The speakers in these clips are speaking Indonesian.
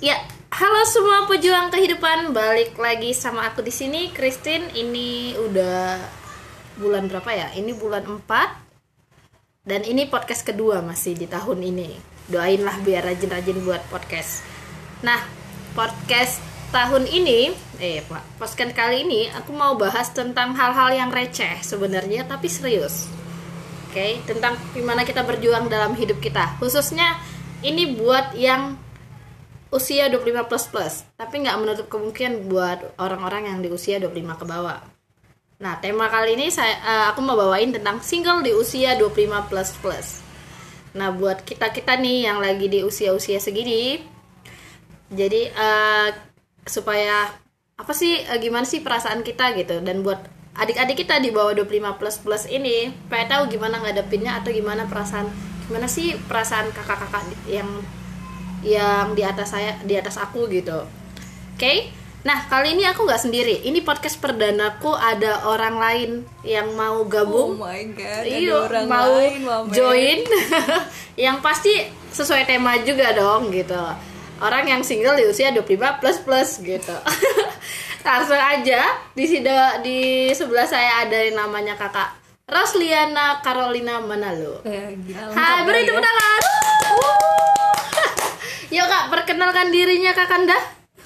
Ya, halo semua pejuang kehidupan, balik lagi sama aku di sini, Christine. Ini udah bulan berapa ya? Ini bulan 4 dan ini podcast kedua masih di tahun ini. Doainlah biar rajin-rajin buat podcast. Nah, podcast tahun ini, eh Pak, podcast kali ini aku mau bahas tentang hal-hal yang receh sebenarnya tapi serius. Oke, tentang gimana kita berjuang dalam hidup kita. Khususnya ini buat yang usia 25 plus plus, tapi nggak menutup kemungkinan buat orang-orang yang di usia 25 ke bawah. Nah, tema kali ini saya eh, aku mau bawain tentang single di usia 25 plus plus. Nah, buat kita-kita nih yang lagi di usia-usia segini, jadi eh, supaya apa sih eh, gimana sih perasaan kita gitu dan buat adik-adik kita di bawah 25 plus plus ini pengen tahu gimana ngadepinnya atau gimana perasaan gimana sih perasaan kakak-kakak yang yang di atas saya di atas aku gitu. Oke? Nah kali ini aku nggak sendiri. Ini podcast perdanaku ada orang lain yang mau Oh gabung my god, ada orang mau lain Mame. join. Yang pasti sesuai tema juga dong gitu. Orang yang single di usia 25 plus plus gitu. Langsung aja di sini di sebelah saya ada yang namanya kakak Rosliana Carolina Manalo. Eh, gila, Hai beri tepuk ya. tangan Yuk kak perkenalkan dirinya kakanda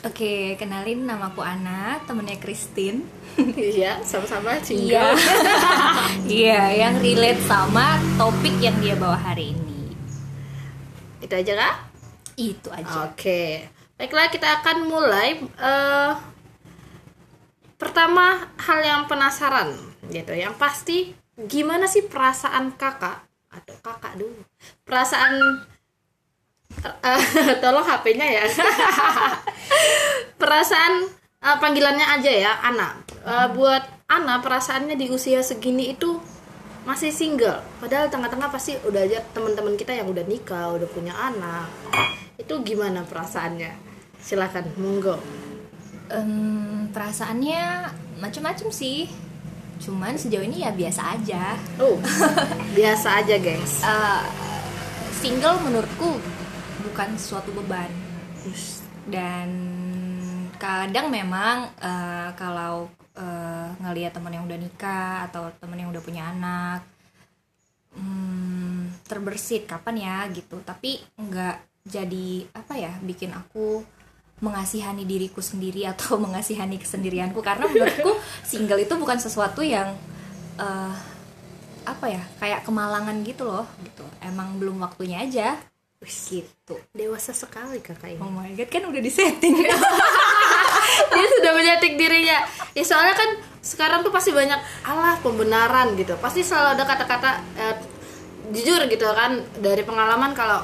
Oke, kenalin namaku Ana, temennya Christine. Iya sama-sama Iya. Iya, yang relate sama topik yang dia bawa hari ini. Itu aja kak Itu aja. Oke, baiklah kita akan mulai. eh pertama hal yang penasaran, gitu. Yang pasti, gimana sih perasaan kakak atau kakak dulu? Perasaan, tolong HP-nya ya. perasaan eh, panggilannya aja ya, Ana. Eh, buat Ana, perasaannya di usia segini itu masih single padahal tengah-tengah pasti udah aja teman-teman kita yang udah nikah udah punya anak itu gimana perasaannya silakan monggo Em, perasaannya macam-macam sih. Cuman sejauh ini ya biasa aja. oh biasa aja gengs Eh, single menurutku bukan suatu beban. dan kadang memang eh, kalau eh, ngelihat teman yang udah nikah atau teman yang udah punya anak hmm, terbersit kapan ya gitu. Tapi nggak jadi apa ya bikin aku mengasihani diriku sendiri atau mengasihani kesendirianku. Karena menurutku single itu bukan sesuatu yang eh, apa ya kayak kemalangan gitu loh gitu. Emang belum waktunya aja gitu. Dewasa sekali kakak ini. Oh my god kan udah disetting. Dia sudah menyetik dirinya. Ya soalnya kan sekarang tuh pasti banyak Allah pembenaran gitu. Pasti selalu ada kata-kata eh, jujur gitu kan dari pengalaman kalau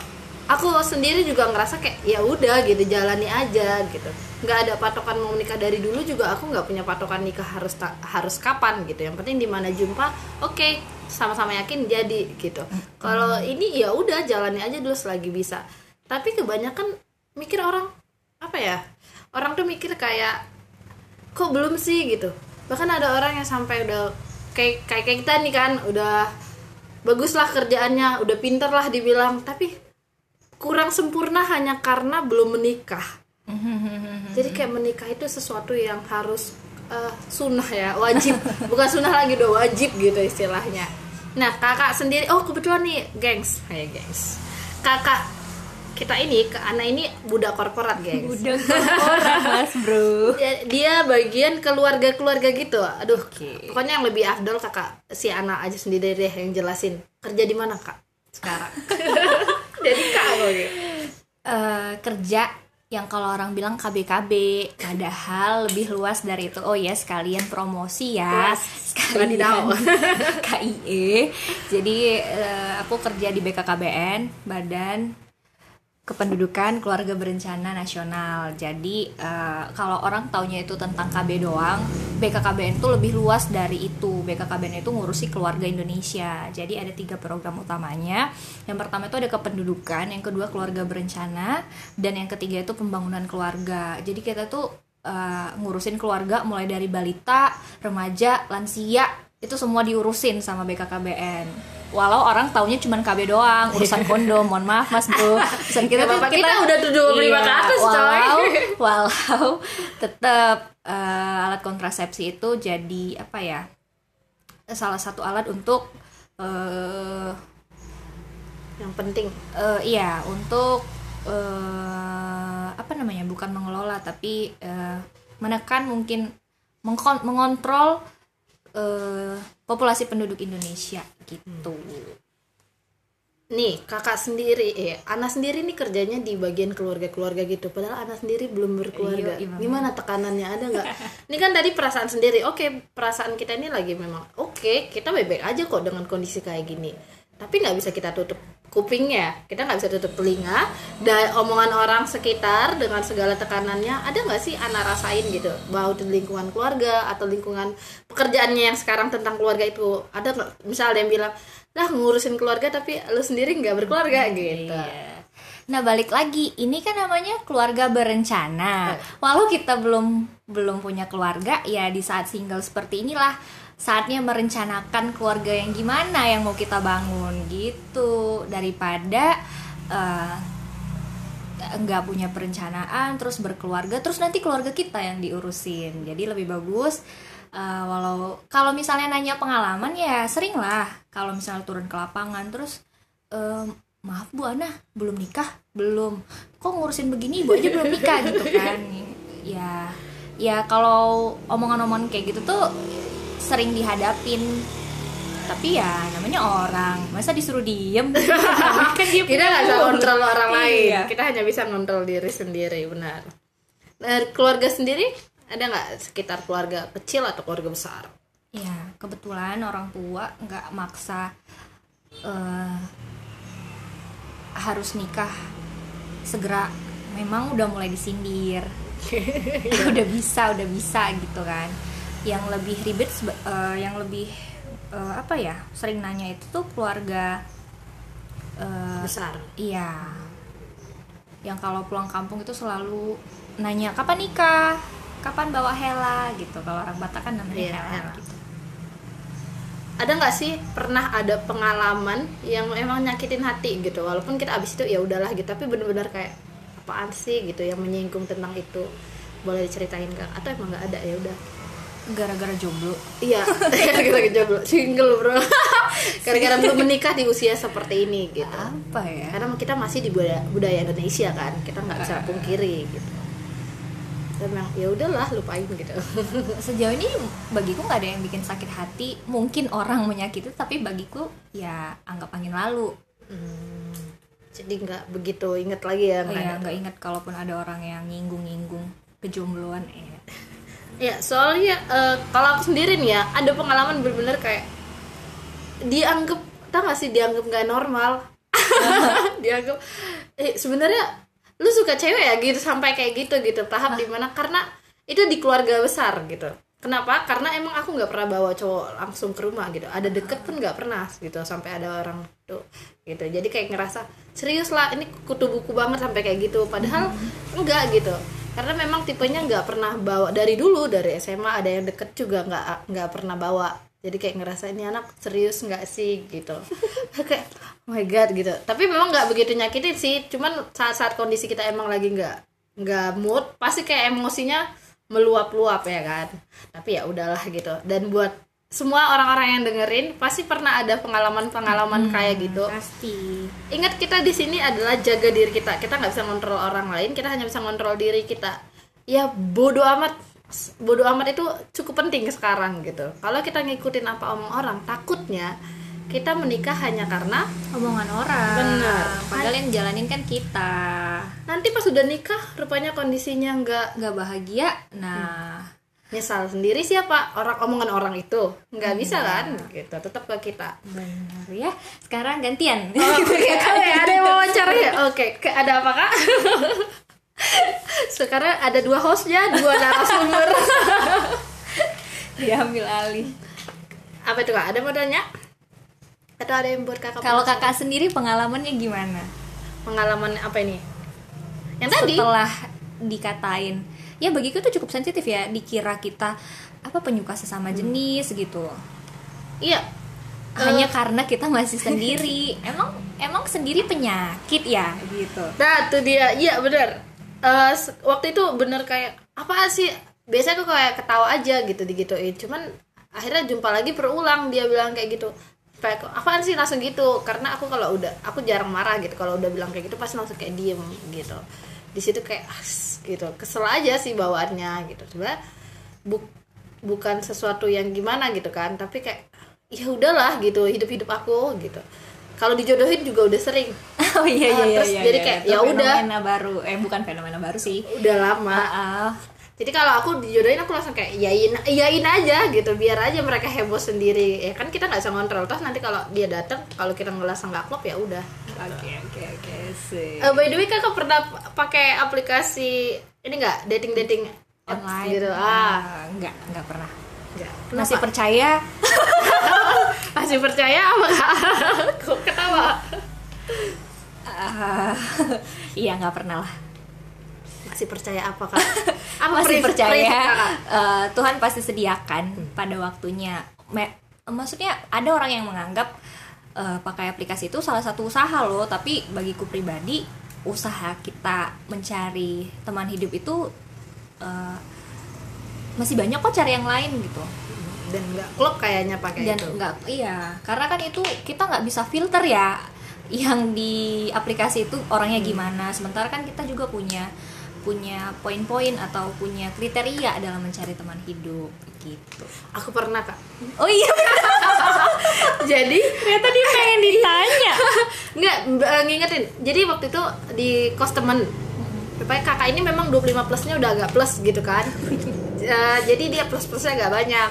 aku sendiri juga ngerasa kayak ya udah gitu jalani aja gitu. Nggak ada patokan mau nikah dari dulu juga aku nggak punya patokan nikah harus harus kapan gitu. Yang penting di mana jumpa oke sama-sama yakin jadi gitu. Kalau ini ya udah jalani aja dulu selagi bisa. Tapi kebanyakan mikir orang apa ya orang tuh mikir kayak kok belum sih? gitu. Bahkan ada orang yang sampai udah kayak kayak kayak kita nih kan udah bagus lah kerjaannya udah pinter lah dibilang. Tapi kurang sempurna hanya karena belum menikah. Jadi kayak menikah itu sesuatu yang harus eh, sunnah ya wajib. Bukan sunnah lagi udah wajib gitu istilahnya. Nah kakak sendiri oh kebetulan nih gengs. Hai gengs. Kakak kita ini ke anak ini budak korporat gengs. Udah orang mas bro. Dia, bagian keluarga-keluarga gitu. Aduh pokoknya yang lebih afdol kakak si anak aja sendiri deh yang jelasin. Kerja di mana kak? Sekarang. Jadi kak gitu? Eh, kerja yang kalau orang bilang KBKB padahal lebih luas dari itu oh ya sekalian promosi ya Luas. sekalian Wadidaw. KIE jadi eh, aku kerja di BKKBN Badan Kependudukan Keluarga Berencana Nasional. Jadi eh, kalau orang taunya itu tentang KB doang, BKKBN itu lebih luas dari itu. BKKBN itu ngurusi keluarga Indonesia. Jadi ada tiga program utamanya. Yang pertama itu ada kependudukan, yang kedua keluarga berencana, dan yang ketiga itu pembangunan keluarga. Jadi kita tuh eh, ngurusin keluarga mulai dari balita, remaja, lansia itu semua diurusin sama BKKBN. Walau orang taunya cuma KB doang, urusan kondom. Mohon maaf Mas Bro. Urusan kita tuh apa-apa, kita udah 25 ke atas, walau coy. walau tetap eh, alat kontrasepsi itu jadi apa ya salah satu alat untuk eh yang penting eh, iya untuk eh, apa namanya bukan mengelola tapi eh, menekan mungkin mengkon- mengontrol eh, populasi penduduk Indonesia gitu. Nih kakak sendiri eh Ana sendiri nih kerjanya di bagian keluarga-keluarga gitu. Padahal Ana sendiri belum berkeluarga. Iya, iya, gimana tekanannya? Ada nggak? Ini kan tadi perasaan sendiri. Oke perasaan kita ini lagi memang oke. Kita baik-baik aja kok dengan kondisi kayak gini tapi nggak bisa kita tutup kupingnya. Kita nggak bisa tutup telinga. Dan omongan orang sekitar dengan segala tekanannya ada nggak sih Ana rasain gitu? Bahwa di lingkungan keluarga atau lingkungan pekerjaannya yang sekarang tentang keluarga itu? Ada misal ada yang bilang lah ngurusin keluarga tapi lu sendiri nggak berkeluarga gitu. Iya. Nah balik lagi, ini kan namanya keluarga berencana. Walau kita belum belum punya keluarga, ya di saat single seperti inilah saatnya merencanakan keluarga yang gimana yang mau kita bangun gitu. Daripada eh, nggak punya perencanaan terus berkeluarga terus nanti keluarga kita yang diurusin. Jadi lebih bagus eh, walau kalau misalnya nanya pengalaman ya sering lah kalau misalnya turun ke lapangan terus em, maaf bu Ana belum nikah? Belum. Kok ngurusin begini? Ibu aja belum nikah gitu kan. Ya ya kalau omongan-omongan kayak gitu tuh sering dihadapin. Tapi ya namanya orang. Masa disuruh diem? Kan dia kita nggak bisa kontrol orang lain. Iya. kita hanya bisa kontrol diri sendiri benar. Nah, keluarga sendiri ada nggak sekitar keluarga kecil atau keluarga besar? Ya, kebetulan orang tua nggak maksa eh, harus nikah segera. Memang udah mulai disindir, udah bisa, udah bisa gitu kan. Yang lebih ribet, eh, yang lebih eh, apa ya, sering nanya itu tuh keluarga. eh, besar Iya. Yang kalau pulang kampung itu selalu nanya kapan nikah, kapan bawa hela gitu. Kalau orang Batak kan namanya Iya, hela hela. gitu. ada nggak sih pernah ada pengalaman yang emang nyakitin hati gitu walaupun kita abis itu ya udahlah gitu tapi bener-bener kayak apaan sih gitu yang menyinggung tentang itu boleh diceritain kak atau emang nggak ada ya udah Gara-gara jomblo. iya gara-gara jomblo single bro gara-gara belum menikah di usia seperti ini gitu Apa ya? karena kita masih di budaya, budaya Indonesia kan kita nggak bisa pungkiri gitu memang ya udahlah lupain gitu Sejauh ini bagiku nggak ada yang bikin sakit hati. Mungkin orang menyakiti, tapi bagiku ya anggap angin lalu. Hmm, jadi nggak begitu inget lagi ya Oh nggak ya ada. nggak ingat kalaupun ada orang yang nyinggung-nyinggung kejombloan eh. Ya, soalnya eh, kalau aku sendiri nih ya, ada pengalaman bener-bener kayak dianggap, tau gak sih dianggap nggak normal. dianggap, eh sebenarnya lu suka cewek ya gitu sampai kayak gitu gitu tahap di mana karena itu di keluarga besar gitu. Kenapa? Karena emang aku nggak pernah bawa cowok langsung ke rumah gitu. Ada deket pun nggak pernah gitu sampai ada orang tuh gitu. Jadi kayak ngerasa serius lah ini kutu buku banget sampai kayak gitu. Padahal enggak gitu. Karena memang tipenya nggak pernah bawa dari dulu dari SMA ada yang deket juga nggak nggak pernah bawa. Jadi kayak ngerasa ini anak serius nggak sih gitu. kayak oh my god gitu. Tapi memang nggak begitu nyakitin sih. Cuman saat-saat kondisi kita emang lagi nggak nggak mood pasti kayak emosinya meluap-luap ya kan tapi ya udahlah gitu dan buat semua orang-orang yang dengerin pasti pernah ada pengalaman-pengalaman kayak gitu Pasti. ingat kita di sini adalah jaga diri kita kita nggak bisa ngontrol orang lain kita hanya bisa ngontrol diri kita ya bodoh amat bodoh amat itu cukup penting sekarang gitu kalau kita ngikutin apa omong orang takutnya kita menikah hanya karena Omongan orang. Bener. Padahal yang jalanin kan kita. nanti pas udah nikah rupanya kondisinya nggak nggak bahagia. Nah, nyesal sendiri siapa orang omongan orang itu nggak bisa kan gitu tetap ke kita benar ya. Sekarang gantian. Oh, Oke, oke, ada yang wawancara ya? Oke, ke- ada apa kak? Sekarang ada dua hostnya, dua narasumber. Diambil alih. apa itu kak? Ada mau tanya? Atau ada yang buat kakak? Kalau kakak sendiri pengalamannya gimana? pengalaman apa ini? Yang tadi? Setelah dikatain, ya bagiku tuh cukup sensitif ya. Dikira kita apa penyuka sesama jenis gitu. Iya. Hanya karena kita masih sendiri. Emang emang sendiri penyakit ya gitu. Nah, itu dia. Iya benar. eh, se- waktu itu bener kayak apa sih biasanya aku kayak ketawa aja gitu digituin cuman akhirnya jumpa lagi berulang dia bilang kayak gitu kayak apaan sih langsung gitu karena aku kalau udah aku jarang marah gitu kalau udah bilang kayak gitu pasti langsung kayak diem gitu di situ kayak as gitu kesel aja sih bawaannya gitu sebenarnya bu- bukan sesuatu yang gimana gitu kan tapi kayak ya udahlah gitu hidup hidup aku gitu kalau dijodohin juga udah sering oh iya iya Ah, iya terus iya, jadi iya. kayak, ya udah. fenomena baru eh bukan fenomena baru sih udah lama Maaf. Jadi kalau aku dijodohin aku langsung kayak iyain iyain aja gitu. Biar aja mereka heboh sendiri. Ya kan kita nggak bisa ngontrol. Terus nanti kalau dia datang kalau kita ngerasa nggak klop ya udah. Oke oke oke sih Eh, by the way kakak pernah pakai aplikasi ini nggak? Dating dating online? gitu. Ah. Ah, enggak enggak pernah. Nggak. Masih Kenapa? percaya? Masih percaya apa kak? Kok ketawa? Ah, iya nggak pernah lah masih percaya apa kak? Apa masih percaya. eh, Tuhan pasti sediakan pada waktunya. Me- maksudnya ada orang yang menganggap eh, pakai aplikasi itu salah satu usaha loh tapi bagiku pribadi usaha kita mencari teman hidup itu eh, masih banyak kok cari yang lain gitu. Dan nggak klop kayaknya pakai dan itu. enggak iya. Karena kan itu kita nggak bisa filter ya yang di aplikasi itu orangnya gimana. Sementara kan kita juga punya punya poin-poin atau punya kriteria dalam mencari teman hidup gitu. Aku pernah kak. Oh iya. Jadi ternyata dia pengen ditanya. Nggak eh, ngingetin. Jadi waktu itu di kos temen. Rupanya kakak ini memang 25 plusnya udah agak plus gitu kan. Eh, jadi dia plus plusnya agak banyak.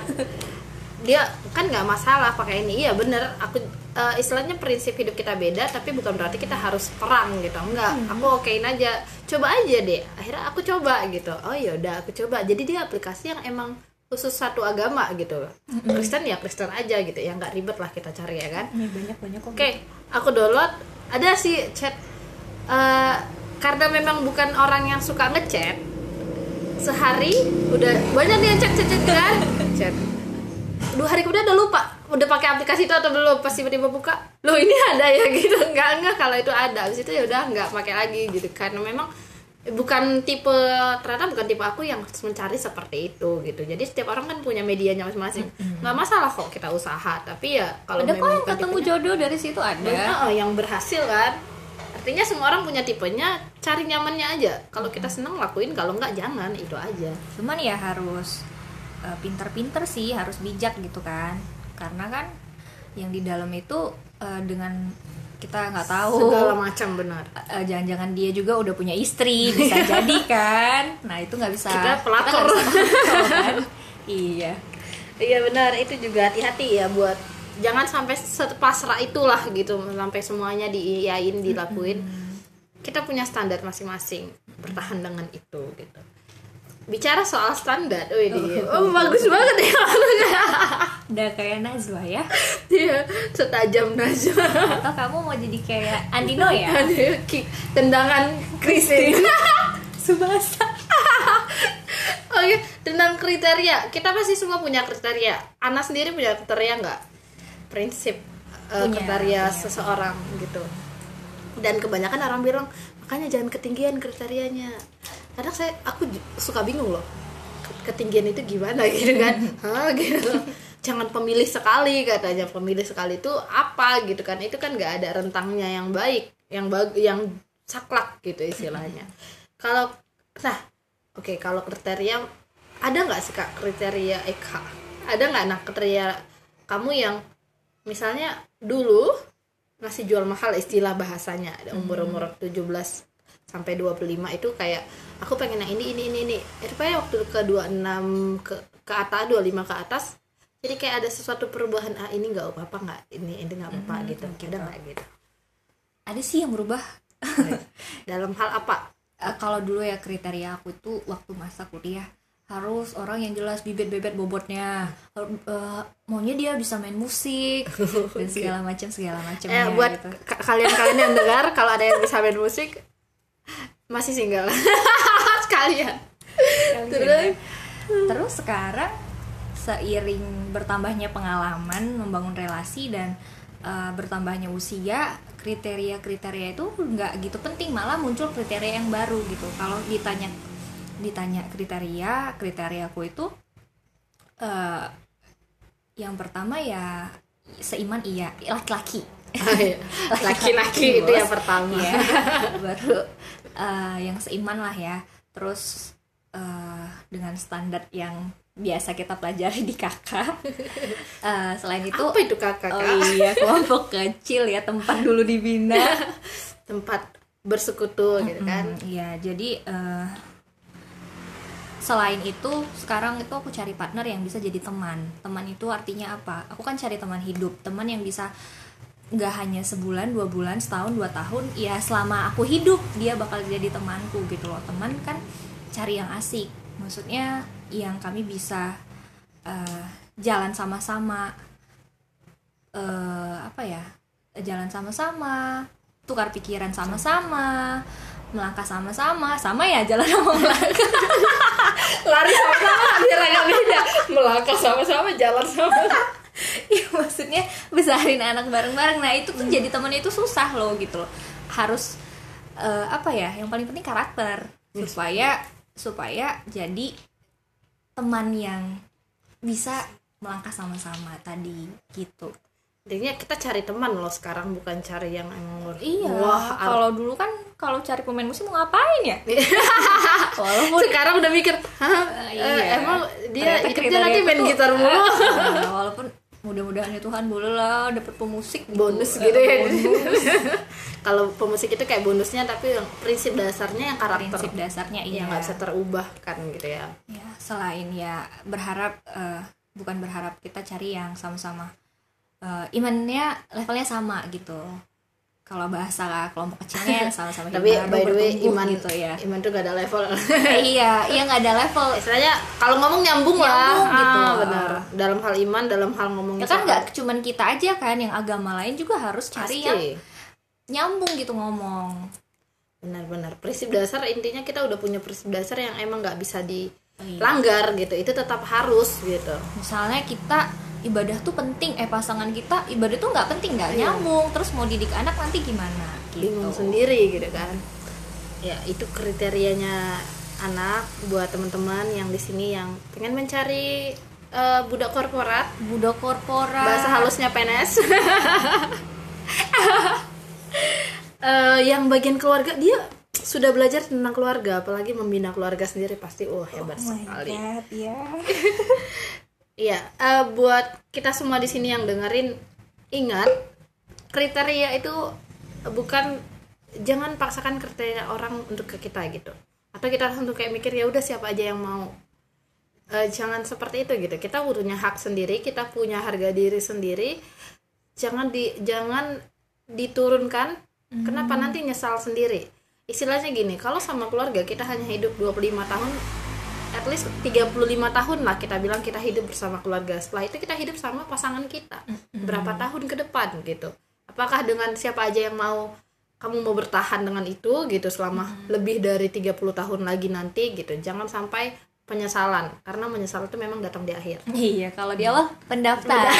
Dia kan nggak masalah pakai ini. Iya bener. Aku eh, istilahnya prinsip hidup kita beda tapi bukan berarti kita harus perang gitu enggak aku okein aja coba aja deh akhirnya aku coba gitu oh ya udah aku coba jadi dia aplikasi yang emang khusus satu agama gitu Kristen ya Kristen aja gitu ya nggak ribet lah kita cari ya kan Ini banyak banyak kok Oke, aku download. Ada sih chat. eh, karena memang bukan orang yang suka ngechat. Sehari udah banyak nih yang chat chat chat kan. Chat. Dua hari kemudian udah lupa. Udah pakai aplikasi itu atau belum? Pas tiba-tiba buka, loh ini ada ya? Gitu. Enggak enggak kalau itu ada. Habis itu ya udah enggak pakai lagi gitu. Karena memang bukan tipe ternyata bukan tipe aku yang mencari seperti itu gitu. Jadi setiap orang kan punya medianya masing-masing. Nggak masalah kok kita usaha tapi ya kalau ada kok yang ketemu tipenya- jodoh dari situ? Ada. Banyak oh, yang berhasil kan. Artinya semua orang punya tipenya cari nyamannya aja. Kalau kita seneng lakuin. Kalau nggak jangan. Itu aja. Cuman ya harus eh, pinter-pinter sih harus bijak gitu kan karena kan yang di dalam itu eh, dengan kita nggak tahu. Segala macam benar. Eh, jangan-jangan dia juga udah punya istri bisa jadi kan? Nah itu nggak bisa. Kita pelakor. kan? Iya. Iya benar. Itu juga hati-hati ya buat jangan sampai sepasrah itulah gitu sampai semuanya diiyain dilakuin. Kita punya standar masing-masing bertahan dengan itu gitu bicara soal standar, wih oh, bagus banget ya. Udah kayak Najwa ya? Dia setajam Najwa. Atau kamu mau jadi kayak Andino ya? Tendangan Christine Subasa. Oke, tentang kriteria, kita pasti semua punya kriteria. Ana sendiri punya kriteria nggak? Prinsip uh, Punya, kriteria punya. seseorang gitu. Dan kebanyakan orang bilang makanya jangan ketinggian kriterianya. Kadang saya aku suka bingung loh. Ke- Ketinggian itu gimana gitu kan? Hah gitu. Jangan pemilih sekali katanya. Pemilih sekali itu apa gitu kan? Itu kan nggak ada rentangnya yang baik, yang bag yang saklak gitu istilahnya. Kalau nah Oke, kalau kriteria ada nggak sih kak kriteria Eka? Ada nggak nah kriteria kamu yang misalnya dulu masih jual mahal istilah bahasanya ada umur-umur 17 sampai 25 itu kayak aku pengen yang ini ini ini ini. Eh, rupanya waktu ke 26 ke ke atas 25 ke atas jadi kayak ada sesuatu perubahan ah ini nggak apa-apa nggak ini ini nggak apa-apa gitu. Ada nggak gitu? ada sih yang berubah Dalam hal apa? Eh, kalau dulu ya kriteria aku itu waktu masa kuliah harus orang yang jelas bibit-bibit bobotnya. Eh, maunya dia bisa main musik dan segala macam segala macam Eh, buat gitu. ka- kalian-kalian yang dengar kalau ada yang bisa main musik masih single. Sekalian. Terus? terus sekarang seiring bertambahnya pengalaman membangun relasi dan uh, bertambahnya usia kriteria-kriteria itu nggak gitu penting malah muncul kriteria yang baru gitu. Kalau ditanya ditanya kriteria kriteriaku itu uh, yang pertama ya seiman iya laki-laki. Oh, iya. laki-laki itu yang pertama. Ya baru uh, yang seiman lah ya. Terus uh, dengan standar yang biasa kita pelajari di kakak uh, selain itu apa itu kakak oh iya kelompok kecil ya tempat dulu dibina. Tempat bersekutu gitu kan? iya jadi uh, selain itu sekarang itu aku cari partner yang bisa jadi teman. Teman itu artinya apa? Aku kan cari teman hidup teman yang bisa nggak hanya sebulan dua bulan setahun dua tahun ya selama aku hidup dia bakal jadi temanku gitu loh. Teman kan cari yang asik. Maksudnya yang kami bisa uh, jalan sama-sama uh, apa ya jalan sama-sama tukar pikiran sama-sama melangkah sama-sama sama ya jalan sama melangkah lari sama-sama biar agak beda. Melangkah sama-sama jalan sama ya maksudnya besarin anak bareng-bareng. Nah itu tuh hmm. jadi temen itu susah loh gitu loh. Harus uh, apa ya yang paling penting karakter. Supaya supaya jadi teman yang bisa melangkah sama-sama tadi gitu. Intinya kita cari teman loh sekarang bukan cari yang emang iya wah kalau dulu kan kalau cari pemain musik mau ngapain ya? Walaupun sekarang udah mikir Hah, iya. uh, emang dia hidupnya nanti main gitar mulu. Walaupun mudah-mudahan ya Tuhan boleh lah dapat pemusik gitu. bonus gitu ya. kalau pemusik itu kayak bonusnya tapi yang prinsip dasarnya yang karakter. Prinsip dasarnya iya. nggak bisa terubah kan gitu ya. Ya selain ya berharap uh, bukan berharap kita cari yang sama-sama uh, imannya levelnya sama gitu kalau bahasa kelompok kecilnya sama-sama tapi by the way iman gitu ya. Iman tuh gak ada level. Iya iya nggak ada level. Istilahnya kalau ngomong nyambung, nyambung lah gitu ah, benar. Dalam hal iman dalam hal ngomong ya kan nggak cuman kita aja kan yang agama lain juga harus cari Pasti. yang nyambung gitu ngomong. Benar-benar prinsip dasar intinya kita udah punya prinsip dasar yang emang nggak bisa dilanggar gitu. Itu tetap harus gitu. Misalnya kita ibadah tuh penting eh pasangan kita ibadah tuh nggak penting nggak iya. nyambung terus mau didik anak nanti gimana gitu. bingung sendiri gitu kan ya itu kriterianya anak buat teman-teman yang di sini yang pengen mencari uh, budak korporat budak korporat bahasa halusnya PNS uh, yang bagian keluarga dia sudah belajar tentang keluarga apalagi membina keluarga sendiri pasti oh hebat oh sekali God, yeah. Iya, uh, buat kita semua di sini yang dengerin ingat kriteria itu bukan jangan paksakan kriteria orang untuk ke kita gitu. Atau kita langsung kayak mikir ya udah siapa aja yang mau. Uh, jangan seperti itu gitu. Kita punya hak sendiri, kita punya harga diri sendiri. Jangan di jangan diturunkan. Hmm. Kenapa nanti nyesal sendiri? Istilahnya gini, kalau sama keluarga kita hanya hidup 25 tahun, at least 35 tahun lah kita bilang kita hidup bersama keluarga. Setelah itu kita hidup sama pasangan kita. Berapa tahun ke depan gitu. Apakah dengan siapa aja yang mau kamu mau bertahan dengan itu gitu selama hmm. lebih dari 30 tahun lagi nanti gitu. Jangan sampai penyesalan karena menyesal itu memang datang di akhir. Iya kalau di awal pendaftar.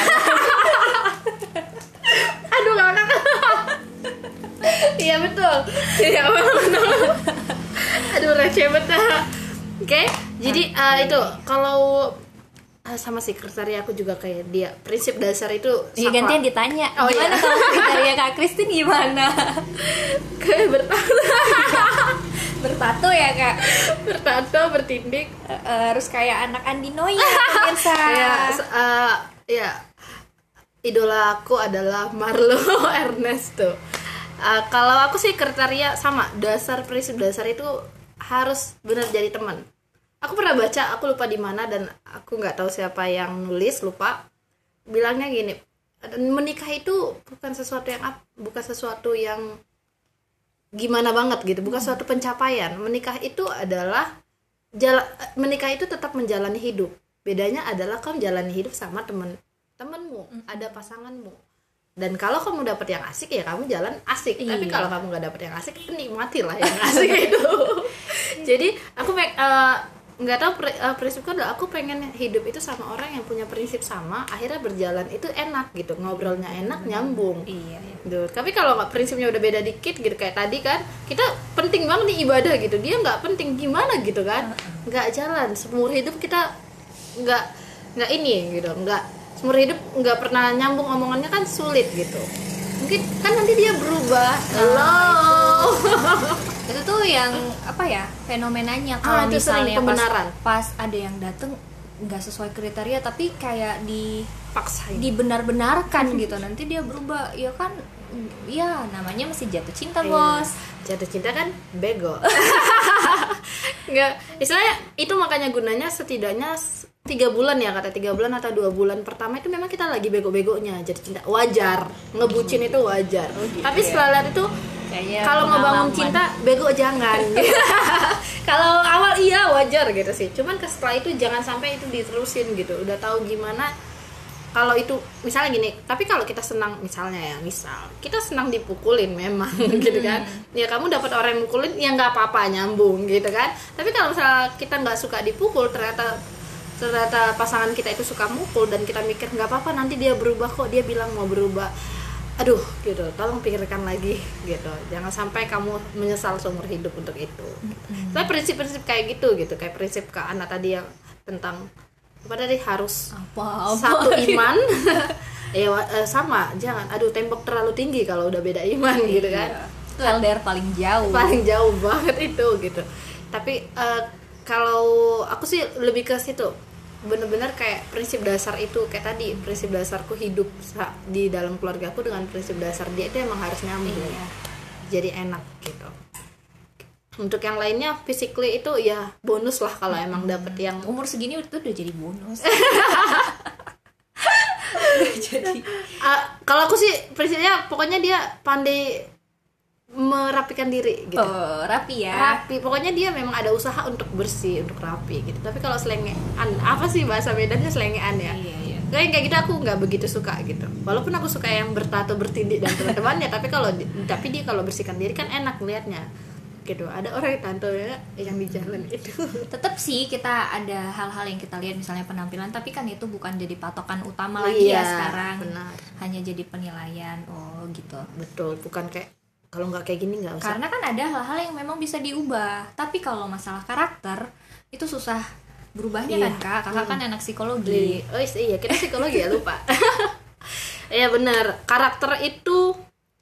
Aduh kakak iya betul. Iya aduh receh betul. Oke. okay? Jadi uh, itu kalau uh, sama si kriteria aku juga kayak dia prinsip dasar itu iya gantian ditanya oh, gimana iya. kalau kriteria kak Kristin gimana? Kayak bertato. Bertato ya kak? Bertato bertindik. Uh, uh, harus kayak anak Andino ya pemirsa ya uh, ya. Idola aku adalah Marlo Ernesto. Uh, kalau aku sih kriteria sama dasar prinsip dasar itu harus benar jadi teman aku pernah baca aku lupa di mana dan aku nggak tahu siapa yang nulis lupa. Bilangnya gini menikah itu bukan sesuatu yang bukan sesuatu yang gimana banget gitu bukan suatu pencapaian. Menikah itu adalah jala, menikah itu tetap menjalani hidup. Bedanya adalah kamu menjalani hidup sama temen temenmu mm. ada pasanganmu. Dan kalau kamu dapat yang asik ya kamu jalan asik. Iya. tapi kalau kamu nggak dapet yang asik nikmati lah yang asik itu. Jadi aku uh, nggak tahu pri- eh, prinsipku adalah aku pengen hidup itu sama orang yang punya prinsip sama akhirnya berjalan itu enak gitu ngobrolnya enak nyambung iya iya gitu. Tapi kalau nggak prinsipnya udah beda dikit gitu kayak tadi kan, kita penting banget nih ibadah gitu. Dia nggak penting gimana gitu kan? Nggak jalan. Seumur hidup kita nggak nggak ini gitu, nggak seumur hidup nggak pernah nyambung omongannya kan sulit gitu. Mungkin kan nanti dia berubah. Halo. itu tuh yang apa ya fenomenanya Ah, kalau sering misalnya pas, pembenaran. pas ada yang dateng nggak sesuai kriteria tapi kayak di Paksain. dibenar-benarkan gitu nanti dia berubah ya kan ya namanya masih jatuh cinta Iya. bos Jatuh cinta kan bego. Nggak, istilahnya itu makanya gunanya setidaknya tiga bulan ya kata tiga bulan atau dua bulan pertama itu memang kita lagi bego-begonya jadi cinta wajar. Ngebucin itu wajar. Gitu tapi ya. setelah lihat itu Kayaknya kalau ngebangun cinta bego jangan. Kalau awal iya wajar gitu sih. Cuman ke setelah itu jangan sampai itu diterusin gitu. Udah tahu gimana kalau itu misalnya gini tapi kalau kita senang misalnya ya misal kita senang dipukulin memang gitu kan. Ya kamu dapat orang yang mukulin ya nggak apa-apa nyambung gitu kan. Tapi kalau misalnya kita nggak suka dipukul ternyata ternyata pasangan kita itu suka mukul dan kita mikir nggak apa-apa nanti dia berubah kok dia bilang mau berubah. Aduh gitu. Tolong pikirkan lagi gitu. Jangan sampai kamu menyesal seumur hidup untuk itu tapi prinsip-prinsip kayak gitu gitu. Kayak prinsip ke anak tadi yang tentang apa tadi? Harus apa apa satu iman. Ya eh, sama. Jangan aduh tembok terlalu tinggi kalau udah beda iman gitu kan. Itu LDR paling jauh. Paling jauh banget itu gitu. Tapi eh, kalau aku sih lebih ke situ bener-bener kayak prinsip dasar itu kayak tadi prinsip dasarku hidup di dalam keluarga aku dengan prinsip dasar dia itu emang harus nyambung. Iya. jadi enak gitu. Untuk yang lainnya physically itu ya bonus lah kalau emang dapet yang umur segini itu udah jadi bonus. Jadi. Ah, kalau aku sih prinsipnya pokoknya dia pandai merapikan diri gitu. Oh, rapi ya. Rapi. Pokoknya dia memang ada usaha untuk bersih untuk rapi gitu. Tapi kalau selengean apa sih bahasa bedanya selengean ya? Iya iya. Kayak kayak gitu aku nggak begitu suka gitu. Walaupun aku suka yang bertato bertindik dan teman-temannya tapi kalau tapi dia kalau bersihkan diri kan enak liatnya gitu. Ada orang yang tato yang di jalan itu. Tetap sih kita ada hal-hal yang kita lihat misalnya penampilan. Tapi kan itu bukan jadi patokan utama lagi Iya, ya sekarang. benar. hanya jadi penilaian. Oh gitu. Betul. Bukan kayak kalau nggak kayak gini nggak usah karena kan ada hal-hal yang memang bisa diubah tapi kalau masalah karakter itu susah berubahnya Iya. kan kak kakak kan anak psikologi Oh iya, kita psikologi ya lupa. Iya benar. Karakter itu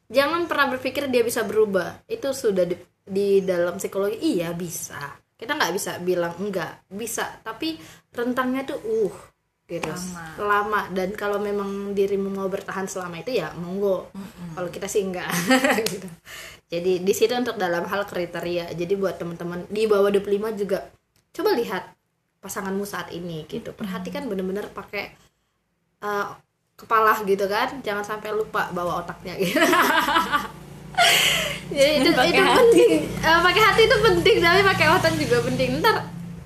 jangan pernah berpikir dia bisa berubah. Itu sudah di, di dalam psikologi iya bisa. Kita nggak bisa bilang enggak, bisa. Tapi rentangnya tuh uh gitu. Lama. Lama dan kalau memang dirimu mau bertahan selama itu ya monggo. Kalau kita sih enggak gitu. Jadi di situ untuk dalam hal kriteria. Jadi buat teman-teman di bawah 25 juga coba lihat pasanganmu saat ini gitu. Perhatikan bener-bener pakai eh, kepala gitu kan. Jangan sampai lupa bawa otaknya gitu. Jadi itu, Pakai itu hati. penting. Eh, pakai hati itu penting, tapi pakai otak juga penting. Ntar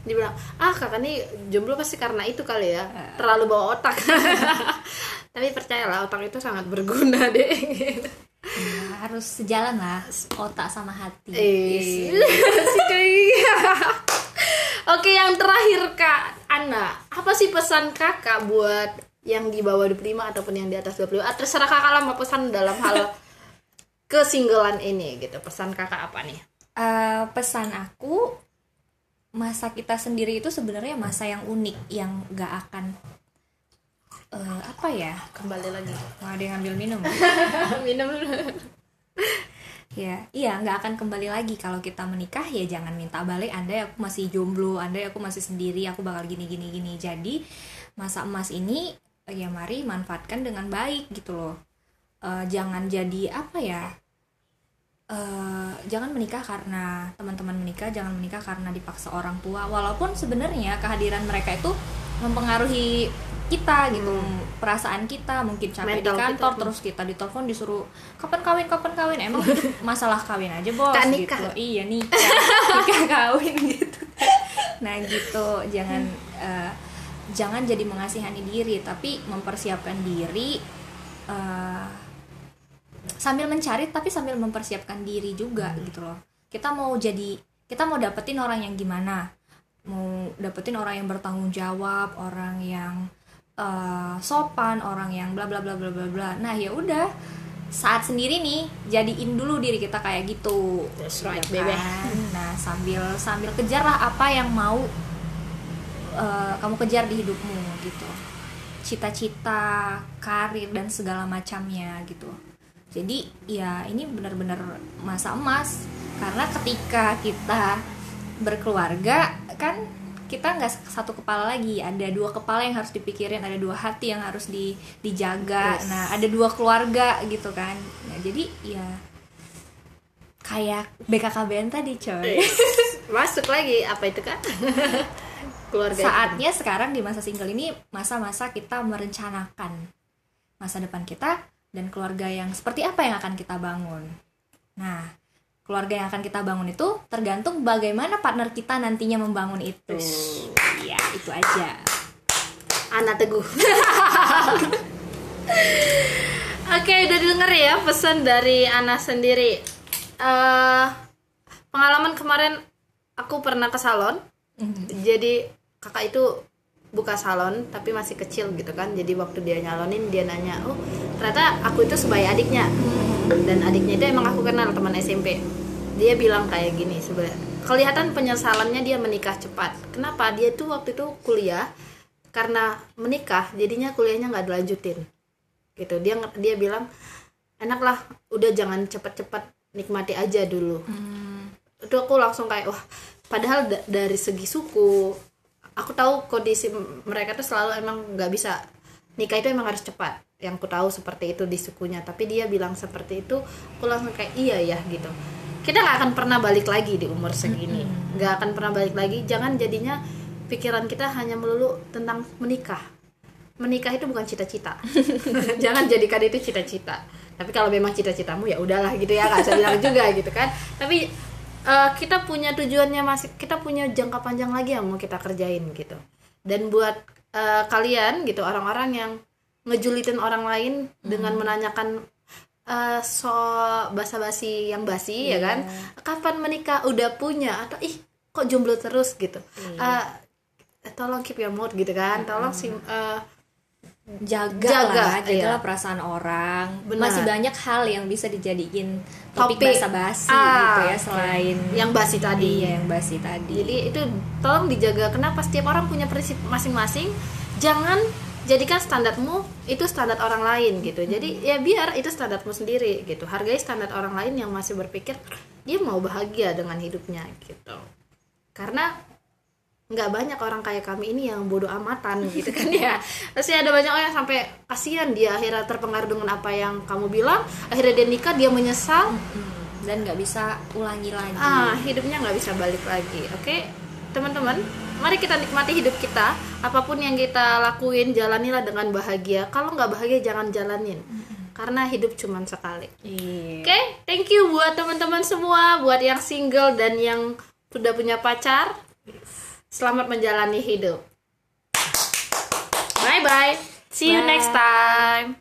dibilang, ah kakak nih jomblo pasti karena itu kali ya, terlalu bawa otak. tapi percayalah otak itu sangat berguna deh. gitu. Ya, harus sejalan lah otak sama hati Eh, Oke, yang terakhir Kak Ana, apa sih pesan Kakak buat yang di bawah 25 ataupun yang di atas 25? Ah, terserah Kakak lah mau pesan dalam hal kesinggelan ini gitu. Pesan Kakak apa nih? Eh, pesan aku masa kita sendiri itu sebenarnya masa yang unik yang gak akan eh, apa ya? Kembali lagi. mau ada yang ngambil minum. Minum. Ya iya nggak akan kembali lagi. Kalau kita menikah ya jangan minta balik. Andai aku masih jomblo andai aku masih sendiri aku bakal gini gini gini. Jadi masa emas ini ya mari manfaatkan dengan baik gitu loh. Eh, jangan jadi apa ya eh, jangan menikah karena teman-teman menikah jangan menikah karena dipaksa orang tua. Walaupun sebenarnya kehadiran mereka itu mempengaruhi kita gitu perasaan kita mungkin capek Mental di kantor kita. terus kita ditelepon disuruh kapan kawin kapan kawin? Emang masalah kawin aja bos Tak gitu. Nikah. iya nikah. Nikah kawin gitu. Nah gitu. Jangan eh, jangan jadi mengasihani diri tapi mempersiapkan diri eh, sambil mencari tapi sambil mempersiapkan diri juga gitu loh. Kita mau jadi kita mau dapetin orang yang gimana? Mau dapetin orang yang bertanggung jawab orang yang uh, sopan orang yang bla bla bla bla bla bla. Nah ya udah saat sendiri nih jadiin dulu diri kita kayak gitu That's right, ya baby. kan? nah sambil sambil kejarlah apa yang mau uh, kamu kejar di hidupmu gitu. Cita-cita karir dan segala macamnya gitu jadi ya ini benar-benar masa emas. Karena ketika kita berkeluarga kan kita nggak satu kepala lagi. Ada dua kepala yang harus dipikirin ada dua hati yang harus di, dijaga. Yes. nah ada dua keluarga gitu kan. Nah, jadi ya kayak BKKBN tadi coy. Masuk lagi. Apa itu kan keluarga itu. saatnya sekarang di masa single ini masa-masa kita merencanakan. Masa depan kita dan keluarga yang seperti apa yang akan kita bangun. Nah, keluarga yang akan kita bangun itu tergantung bagaimana partner kita nantinya membangun itu. Ya, itu aja. anak teguh Oke, udah denger ya pesan dari Ana sendiri. Eh, pengalaman kemarin aku pernah ke salon. Jadi kakak itu buka salon tapi masih kecil gitu kan. Jadi waktu dia nyalonin dia nanya, "Oh, ternyata aku itu sebaya adiknya." Dan adiknya itu emang aku kenal teman SMP. Dia bilang kayak gini sebenarnya. Kelihatan penyesalannya dia menikah cepat. Kenapa? Dia tuh waktu itu kuliah karena menikah jadinya kuliahnya nggak dilanjutin gitu dia dia bilang enaklah udah jangan cepet-cepet nikmati aja dulu itu aku langsung kayak wah padahal da- dari segi suku aku tahu kondisi mereka tuh selalu emang nggak bisa nikah itu emang harus cepat yang aku tahu seperti itu di sukunya. Tapi dia bilang seperti itu aku langsung kayak iya ya gitu. Kita nggak akan pernah balik lagi di umur segini. Nggak akan pernah balik lagi. Jangan jadinya pikiran kita hanya melulu tentang menikah. Menikah itu bukan cita-cita. Jangan jadikan itu cita-cita. Tapi kalau memang cita-citamu ya udahlah gitu ya. Nggak usah bilang juga gitu kan. Tapi eh, kita punya tujuannya masih kita punya jangka panjang lagi yang mau kita kerjain gitu. Dan buat eh, kalian gitu orang-orang yang ngejulitin orang lain dengan menanyakan eh, so basa-basi yang basi ya kan? Kapan menikah? Udah punya? Atau ih kok jomblo terus? gitu. Eh, tolong keep your mood gitu kan. Tolong sim eh, Jaga, Jaga, lah, jagalah iya. perasaan orang. Benar. Masih banyak hal yang bisa dijadiin topik, Topik. basa-basi Ah, gitu ya selain yang basi tadi. Iya, yang basi tadi. jadi itu tolong dijaga. Kenapa? Setiap orang punya prinsip masing-masing. Jangan jadikan standarmu itu standar orang lain gitu. Jadi ya biar itu standarmu sendiri gitu. Hargai standar orang lain yang masih berpikir dia mau bahagia dengan hidupnya gitu. Karena nggak banyak orang kayak kami ini yang bodoh amatan gitu kan ya. Pasti ada banyak orang yang sampai kasihan dia akhirnya terpengaruh dengan apa yang kamu bilang. Akhirnya dia nikah dia menyesal. Hmm, dan nggak bisa ulangi lagi. ah hidupnya nggak bisa balik lagi. Oke teman-teman mari kita nikmati hidup kita. Apa pun yang kita lakuin jalanilah dengan bahagia. Kalau nggak bahagia jangan jalanin. Karena hidup cuma sekali. Iya. oke thank you buat teman-teman semua buat yang single dan yang sudah punya pacar. Selamat menjalani hidup. Bye bye see you Bye. next time